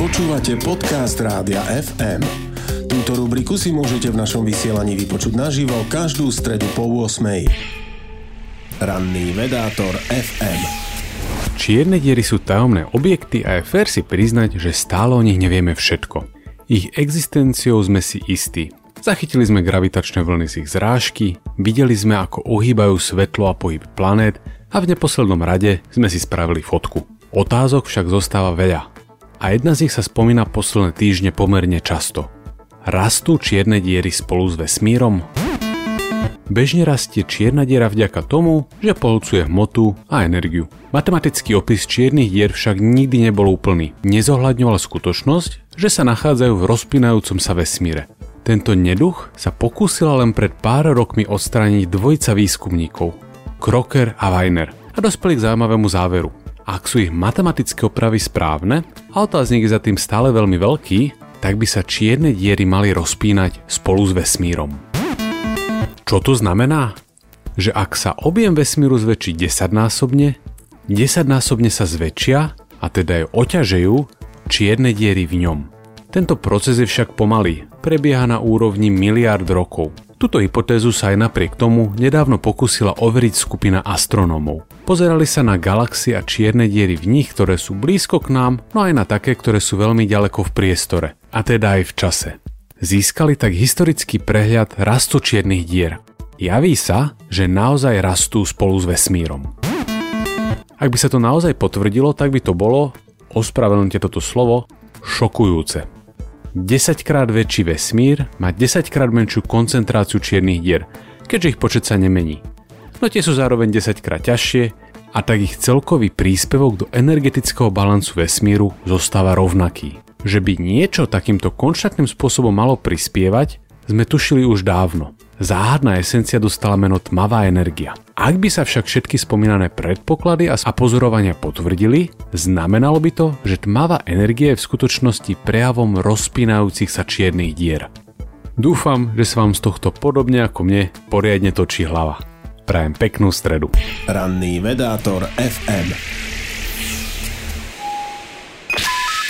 Počúvate podcast Rádia FM. Túto rubriku si môžete v našom vysielaní vypočuť naživo každú stredu po 8. Ranný vedátor FM. Čierne diery sú tajomné objekty a je fér si priznať, že stále o nich nevieme všetko. Ich existenciou sme si istí. Zachytili sme gravitačné vlny z ich zrážky, videli sme ako ohýbajú svetlo a pohyb planét a v neposlednom rade sme si spravili fotku. Otázok však zostáva veľa a jedna z nich sa spomína posledné týždne pomerne často. Rastú čierne diery spolu s vesmírom? Bežne rastie čierna diera vďaka tomu, že pohľcuje hmotu a energiu. Matematický opis čiernych dier však nikdy nebol úplný. Nezohľadňoval skutočnosť, že sa nachádzajú v rozpínajúcom sa vesmíre. Tento neduch sa pokúsila len pred pár rokmi odstrániť dvojica výskumníkov, Crocker a Weiner, a dospeli k zaujímavému záveru. Ak sú ich matematické opravy správne a otáznik je za tým stále veľmi veľký, tak by sa čierne diery mali rozpínať spolu s vesmírom. Čo to znamená? Že ak sa objem vesmíru zväčší 10 násobne, 10 násobne sa zväčšia a teda aj oťažejú čierne diery v ňom. Tento proces je však pomalý, prebieha na úrovni miliard rokov. Tuto hypotézu sa aj napriek tomu nedávno pokusila overiť skupina astronómov. Pozerali sa na galaxie a čierne diery v nich, ktoré sú blízko k nám, no aj na také, ktoré sú veľmi ďaleko v priestore, a teda aj v čase. Získali tak historický prehľad rastu čiernych dier. Javí sa, že naozaj rastú spolu s vesmírom. Ak by sa to naozaj potvrdilo, tak by to bolo, ospravedlňte toto slovo, šokujúce. 10 krát väčší vesmír má 10 krát menšiu koncentráciu čiernych dier, keďže ich počet sa nemení. No tie sú zároveň 10 krát ťažšie a tak ich celkový príspevok do energetického balancu vesmíru zostáva rovnaký. Že by niečo takýmto konštantným spôsobom malo prispievať, sme tušili už dávno. Záhadná esencia dostala meno tmavá energia. Ak by sa však všetky spomínané predpoklady a pozorovania potvrdili, znamenalo by to, že tmavá energia je v skutočnosti prejavom rozpínajúcich sa čiernych dier. Dúfam, že sa vám z tohto podobne ako mne poriadne točí hlava. Prajem peknú stredu. Ranný vedátor FM.